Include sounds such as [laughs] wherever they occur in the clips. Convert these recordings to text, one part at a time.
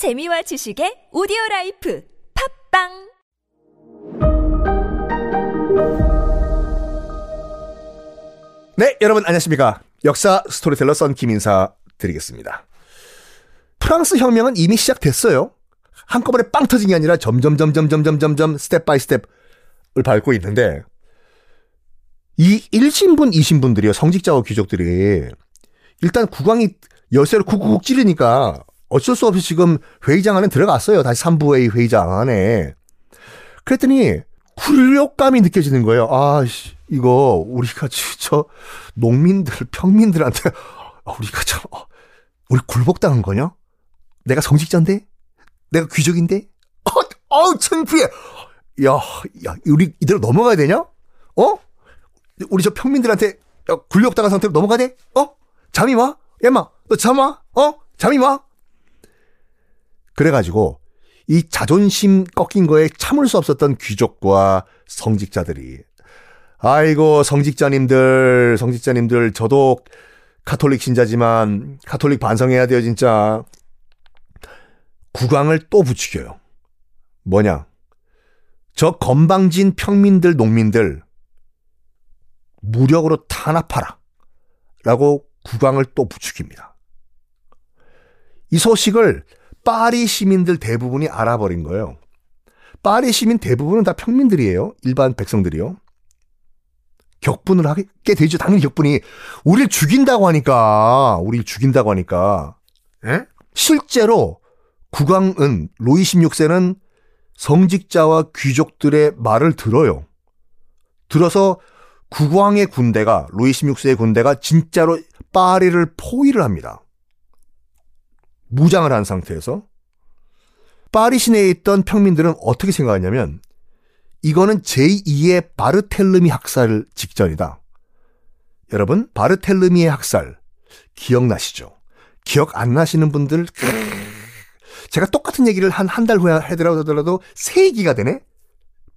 재미와 지식의 오디오 라이프 팟빵 네, 여러분 안녕하십니까? 역사 스토리텔러 썬킴 인사 드리겠습니다. 프랑스 혁명은 이미 시작됐어요. 한꺼번에 빵 터진 게 아니라 점점 점점 점점 점점 step by step을 밟고 있는데 이 1신분 2신분들이요. 성직자와 귀족들이 일단 국왕이 열쇠를 쿡쿡쿡 찌르니까 어쩔 수 없이 지금 회의장 안에 들어갔어요. 다시 3부회의 회의장 안에. 그랬더니 굴욕감이 느껴지는 거예요. 아, 씨, 이거 우리가 저 농민들, 평민들한테 아, 우리가 참 어, 우리 굴복당한 거냐? 내가 성직자인데? 내가 귀족인데? 어, 어 창피해. 야, 야, 우리 이대로 넘어가야 되냐? 어? 우리 저 평민들한테 야, 굴욕당한 상태로 넘어가야 돼? 어? 잠이 와? 얌마, 너 잠 와? 어? 잠이 와? 그래가지고 이 자존심 꺾인 거에 참을 수 없었던 귀족과 성직자들이 아이고 성직자님들 성직자님들 저도 카톨릭 신자지만 카톨릭 반성해야 돼요 진짜. 국왕을 또 부추겨요. 뭐냐? 저 건방진 평민들 농민들 무력으로 탄압하라. 라고 국왕을 또 부추깁니다. 이 소식을 파리 시민들 대부분이 알아버린 거예요. 파리 시민 대부분은 다 평민들이에요. 일반 백성들이요. 격분을 하게 되죠. 당연히 격분이. 우리를 죽인다고 하니까, 우리를 죽인다고 하니까. 에? 실제로 국왕은 로이 16세는 성직자와 귀족들의 말을 들어요. 들어서 국왕의 군대가, 로이 16세의 군대가 진짜로 파리를 포위를 합니다. 무장을 한 상태에서 파리 시내에 있던 평민들은 어떻게 생각하냐면 이거는 제2의 바르텔르미 학살 직전이다. 여러분 바르텔르미의 학살 기억나시죠? 기억 안 나시는 분들 [laughs] 제가 똑같은 얘기를 한 한 달 후에 해더라도 세 얘기가 되네.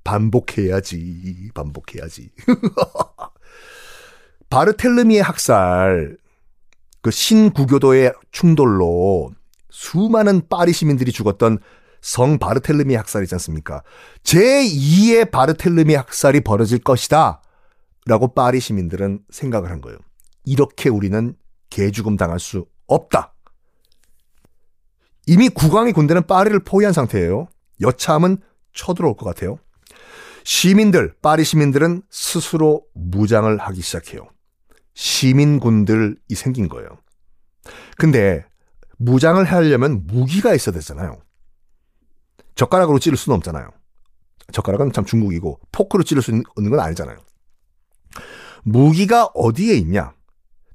반복해야지 반복해야지. [laughs] 바르텔르미의 학살 그 신구교도의 충돌로 수많은 파리 시민들이 죽었던 성 바르텔르미 학살이지 않습니까? 제2의 바르텔르미 학살이 벌어질 것이다. 라고 파리 시민들은 생각을 한 거예요. 이렇게 우리는 개죽음 당할 수 없다. 이미 국왕의 군대는 파리를 포위한 상태예요. 여차하면 쳐들어올 것 같아요. 시민들, 파리 시민들은 스스로 무장을 하기 시작해요. 시민군들이 생긴 거예요. 근데 무장을 하려면 무기가 있어야 되잖아요. 젓가락으로 찌를 수는 없잖아요. 젓가락은 참 중국이고 포크로 찌를 수 있는 건 아니잖아요. 무기가 어디에 있냐?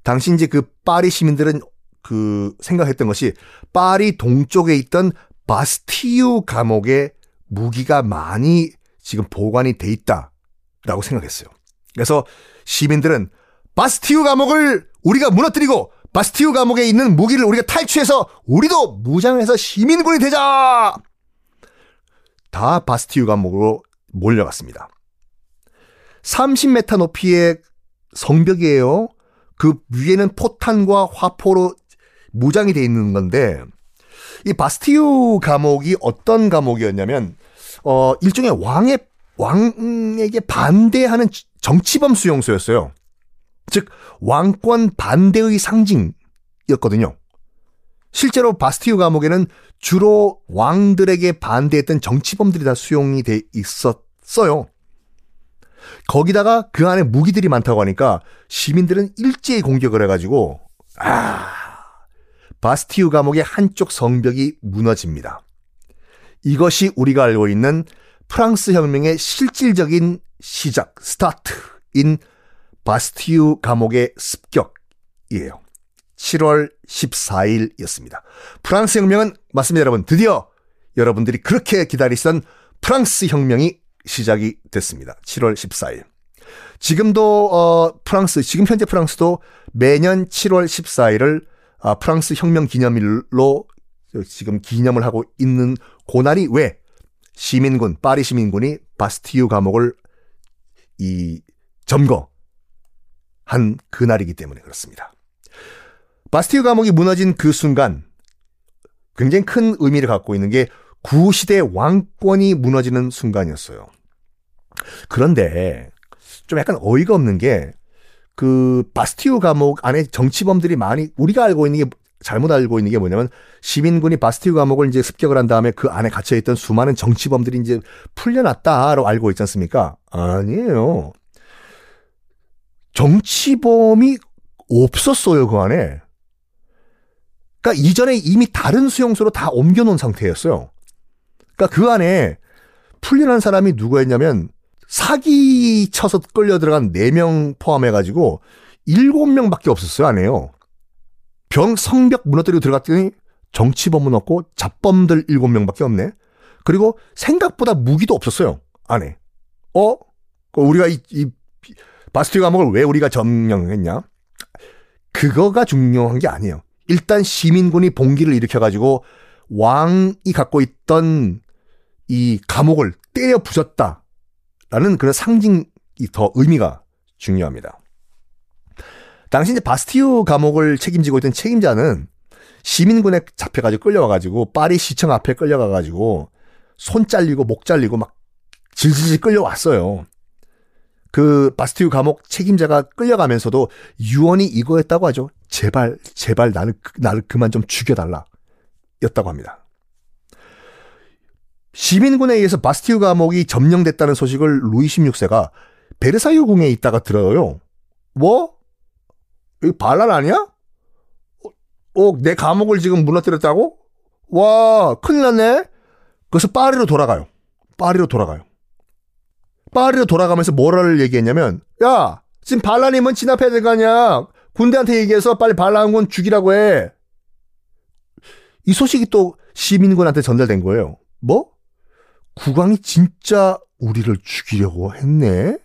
당시 이제 그 파리 시민들은 그 생각했던 것이 파리 동쪽에 있던 바스티유 감옥에 무기가 많이 지금 보관이 돼 있다라고 생각했어요. 그래서 시민들은 바스티유 감옥을 우리가 무너뜨리고 바스티유 감옥에 있는 무기를 우리가 탈취해서 우리도 무장해서 시민군이 되자! 다 바스티유 감옥으로 몰려갔습니다. 30m 높이의 성벽이에요. 그 위에는 포탄과 화포로 무장이 돼 있는 건데 이 바스티유 감옥이 어떤 감옥이었냐면 어 일종의 왕의 왕에게 반대하는 정치범 수용소였어요. 즉 왕권 반대의 상징이었거든요. 실제로 바스티유 감옥에는 주로 왕들에게 반대했던 정치범들이 다 수용이 돼 있었어요. 거기다가 그 안에 무기들이 많다고 하니까 시민들은 일제히 공격을 해가지고 아 바스티유 감옥의 한쪽 성벽이 무너집니다. 이것이 우리가 알고 있는 프랑스 혁명의 실질적인 시작 스타트인 바스티유 감옥의 습격이에요. 7월 14일이었습니다. 프랑스 혁명은 맞습니다, 여러분. 드디어 여러분들이 그렇게 기다리시던 프랑스 혁명이 시작이 됐습니다. 7월 14일. 지금도 어 프랑스 지금 현재 프랑스도 매년 7월 14일을 아, 프랑스 혁명 기념일로 지금 기념을 하고 있는 고날이 왜 시민군 파리 시민군이 바스티유 감옥을 이 점거 한 그날이기 때문에 그렇습니다. 바스티유 감옥이 무너진 그 순간 굉장히 큰 의미를 갖고 있는 게 구시대 왕권이 무너지는 순간이었어요. 그런데 좀 약간 어이가 없는 게 그 바스티우 감옥 안에 정치범들이 많이 우리가 알고 있는 게 잘못 알고 있는 게 뭐냐면 시민군이 바스티우 감옥을 이제 습격을 한 다음에 그 안에 갇혀 있던 수많은 정치범들이 이제 풀려났다로 알고 있지 않습니까? 아니에요. 정치범이 없었어요, 그 안에. 그러니까 이전에 이미 다른 수용소로 다 옮겨놓은 상태였어요. 그러니까 그 안에 풀려난 사람이 누구였냐면 사기 쳐서 끌려 들어간 4명 포함해가지고 7명 밖에 없었어요, 안에요. 병, 성벽 무너뜨리고 들어갔더니 정치범은 없고 잡범들 7명 밖에 없네. 그리고 생각보다 무기도 없었어요, 안에. 어? 우리가 이, 이 바스티오 감옥을 왜 우리가 점령했냐? 그거가 중요한 게 아니에요. 일단 시민군이 봉기를 일으켜가지고 왕이 갖고 있던 이 감옥을 때려 부셨다. 라는 그런 상징이 더 의미가 중요합니다. 당시 이제 바스티우 감옥을 책임지고 있던 책임자는 시민군에 잡혀가지고 끌려와가지고 파리 시청 앞에 끌려가가지고 손 잘리고 목 잘리고 막 질질질 끌려왔어요. 그 바스티우 감옥 책임자가 끌려가면서도 유언이 이거였다고 하죠. 제발 제발 나를 나를 그만 좀 죽여달라 였다고 합니다. 시민군에 의해서 바스티우 감옥이 점령됐다는 소식을 루이 16세가 베르사유 궁에 있다가 들어요. 뭐? 여기 반란 아니야? 어, 어, 내 감옥을 지금 무너뜨렸다고? 와, 큰일 났네? 그래서 파리로 돌아가요. 파리로 돌아가요. 파리로 돌아가면서 뭐라를 얘기했냐면, 야, 지금 반란이면 진압해야 될 거 아니야. 군대한테 얘기해서 빨리 반란군 죽이라고 해. 이 소식이 또 시민군한테 전달된 거예요. 뭐? 국왕이 진짜 우리를 죽이려고 했네?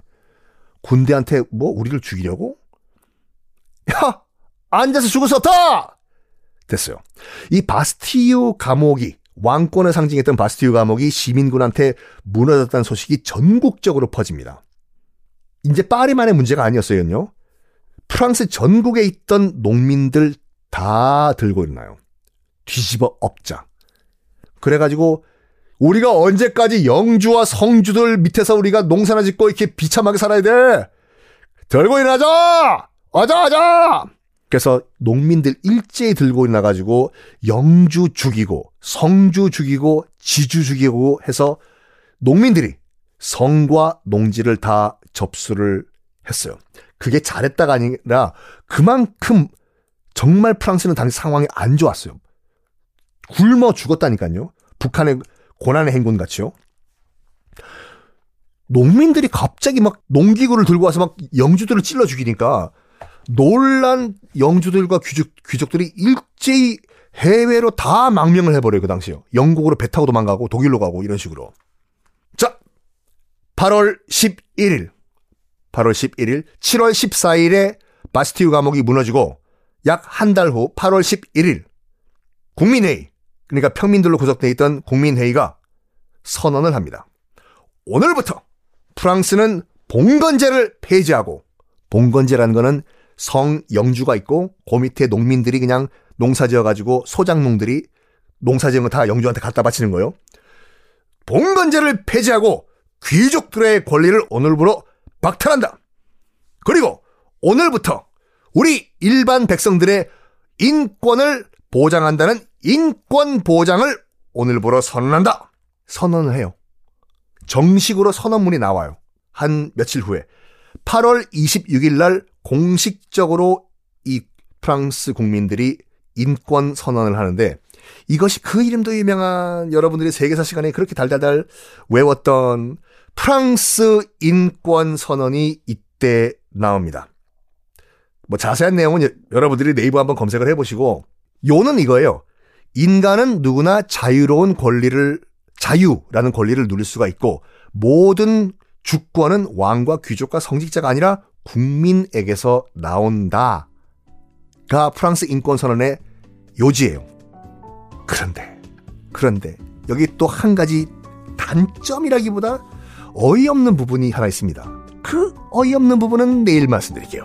군대한테 뭐 우리를 죽이려고? 야! 앉아서 죽을 수 없다! 됐어요. 이 바스티유 감옥이 왕권을 상징했던 바스티유 감옥이 시민군한테 무너졌다는 소식이 전국적으로 퍼집니다. 이제 파리만의 문제가 아니었어요. 프랑스 전국에 있던 농민들 다 들고 일어나요. 뒤집어 엎자. 그래가지고 우리가 언제까지 영주와 성주들 밑에서 우리가 농사나 짓고 이렇게 비참하게 살아야 돼? 들고 일어나자! 아자, 아자! 그래서 농민들 일제히 들고 일어나가지고 영주 죽이고 성주 죽이고 지주 죽이고 해서 농민들이 성과 농지를 다 접수를 했어요. 그게 잘했다가 아니라 그만큼 정말 프랑스는 당시 상황이 안 좋았어요. 굶어 죽었다니까요. 북한의 고난의 행군 같이요. 농민들이 갑자기 막 농기구를 들고 와서 막 영주들을 찔러 죽이니까 놀란 영주들과 귀족, 귀족들이 일제히 해외로 다 망명을 해버려요, 그 당시요. 영국으로 배 타고 도망가고 독일로 가고 이런 식으로. 자, 8월 11일. 8월 11일, 7월 14일에 바스티우 감옥이 무너지고 약 한 달 후 8월 11일 국민회의, 그러니까 평민들로 구성되어 있던 국민회의가 선언을 합니다. 오늘부터 프랑스는 봉건제를 폐지하고 봉건제라는 거는 성영주가 있고 그 밑에 농민들이 그냥 농사 지어가지고 소장농들이 농사 지은 거 다 영주한테 갖다 바치는 거예요. 봉건제를 폐지하고 귀족들의 권리를 오늘부로 박탈한다. 그리고 오늘부터 우리 일반 백성들의 인권을 보장한다는 인권 보장을 오늘부로 선언한다. 선언을 해요. 정식으로 선언문이 나와요. 한 며칠 후에 8월 26일 날 공식적으로 이 프랑스 국민들이 인권 선언을 하는데 이것이 그 이름도 유명한 여러분들이 세계사 시간에 그렇게 달달달 외웠던 프랑스 인권 선언이 이때 나옵니다. 뭐 자세한 내용은 여러분들이 네이버 한번 검색을 해보시고 요는 이거예요. 인간은 누구나 자유로운 권리를 자유라는 권리를 누릴 수가 있고 모든 주권은 왕과 귀족과 성직자가 아니라 국민에게서 나온다가 프랑스 인권선언의 요지예요. 그런데 그런데 여기 또 한 가지 단점이라기보다 어이없는 부분이 하나 있습니다. 그 어이없는 부분은 내일 말씀드릴게요.